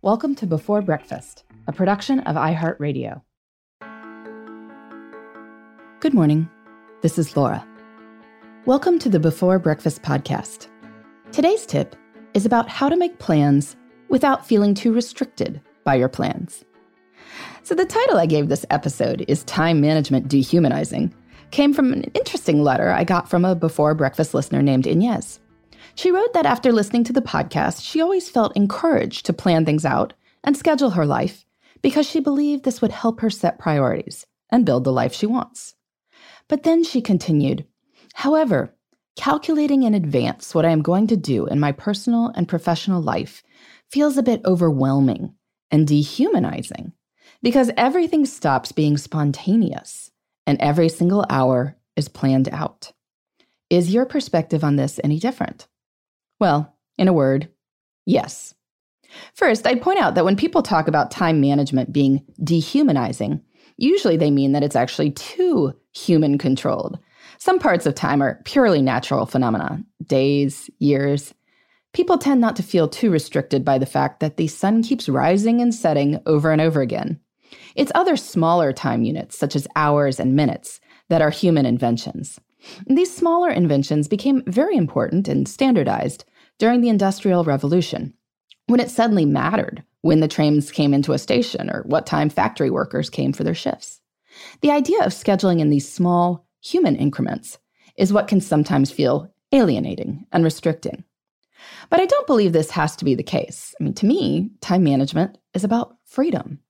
Welcome to Before Breakfast, a production of iHeartRadio. Good morning. This is Laura. Welcome to the Before Breakfast podcast. Today's tip is about how to make plans without feeling too restricted by your plans. So, the title I gave this episode is Time Management Dehumanizing, came from an interesting letter I got from a Before Breakfast listener named Inez. She wrote that after listening to the podcast, she always felt encouraged to plan things out and schedule her life because she believed this would help her set priorities and build the life she wants. But then she continued However, calculating in advance what I am going to do in my personal and professional life feels a bit overwhelming and dehumanizing because everything stops being spontaneous and every single hour is planned out. Is your perspective on this any different? Well, in a word, yes. First, I'd point out that when people talk about time management being dehumanizing, usually they mean that it's actually too human controlled. Some parts of time are purely natural phenomena days, years. People tend not to feel too restricted by the fact that the sun keeps rising and setting over and over again. It's other smaller time units, such as hours and minutes, that are human inventions. These smaller inventions became very important and standardized during the Industrial Revolution, when it suddenly mattered when the trains came into a station or what time factory workers came for their shifts. The idea of scheduling in these small, human increments is what can sometimes feel alienating and restricting. But I don't believe this has to be the case. I mean, to me, time management is about freedom.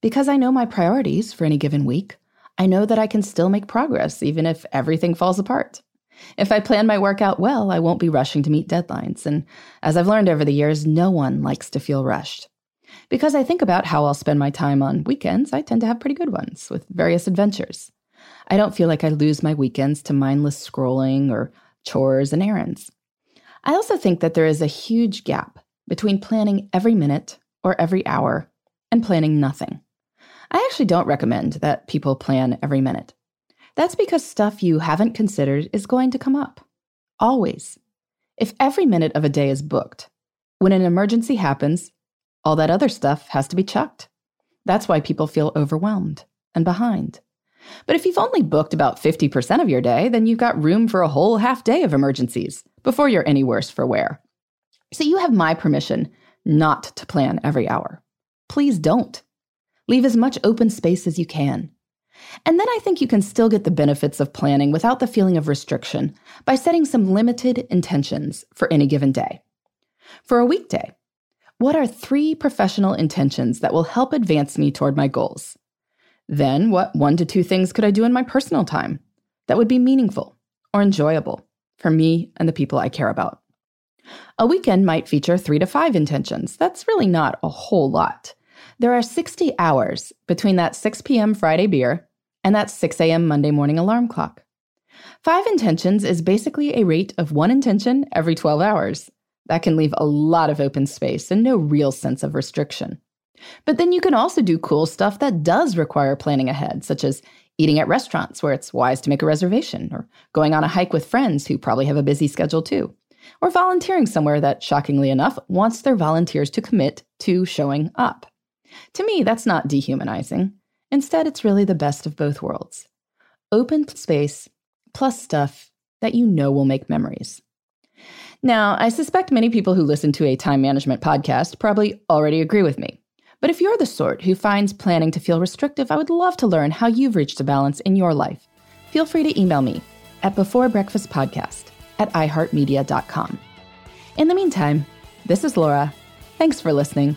Because I know my priorities for any given week, I know that I can still make progress even if everything falls apart. If I plan my workout well, I won't be rushing to meet deadlines. And as I've learned over the years, no one likes to feel rushed. Because I think about how I'll spend my time on weekends, I tend to have pretty good ones with various adventures. I don't feel like I lose my weekends to mindless scrolling or chores and errands. I also think that there is a huge gap between planning every minute or every hour and planning nothing. I actually don't recommend that people plan every minute. That's because stuff you haven't considered is going to come up. Always. If every minute of a day is booked, when an emergency happens, all that other stuff has to be chucked. That's why people feel overwhelmed and behind. But if you've only booked about 50% of your day, then you've got room for a whole half day of emergencies before you're any worse for wear. So you have my permission not to plan every hour. Please don't. Leave as much open space as you can. And then I think you can still get the benefits of planning without the feeling of restriction by setting some limited intentions for any given day. For a weekday, what are three professional intentions that will help advance me toward my goals? Then, what one to two things could I do in my personal time that would be meaningful or enjoyable for me and the people I care about? A weekend might feature three to five intentions. That's really not a whole lot. There are 60 hours between that 6 p.m. Friday beer and that 6 a.m. Monday morning alarm clock. Five intentions is basically a rate of one intention every 12 hours. That can leave a lot of open space and no real sense of restriction. But then you can also do cool stuff that does require planning ahead, such as eating at restaurants where it's wise to make a reservation, or going on a hike with friends who probably have a busy schedule too, or volunteering somewhere that, shockingly enough, wants their volunteers to commit to showing up. To me, that's not dehumanizing. Instead, it's really the best of both worlds open space plus stuff that you know will make memories. Now, I suspect many people who listen to a time management podcast probably already agree with me. But if you're the sort who finds planning to feel restrictive, I would love to learn how you've reached a balance in your life. Feel free to email me at beforebreakfastpodcast at iheartmedia.com. In the meantime, this is Laura. Thanks for listening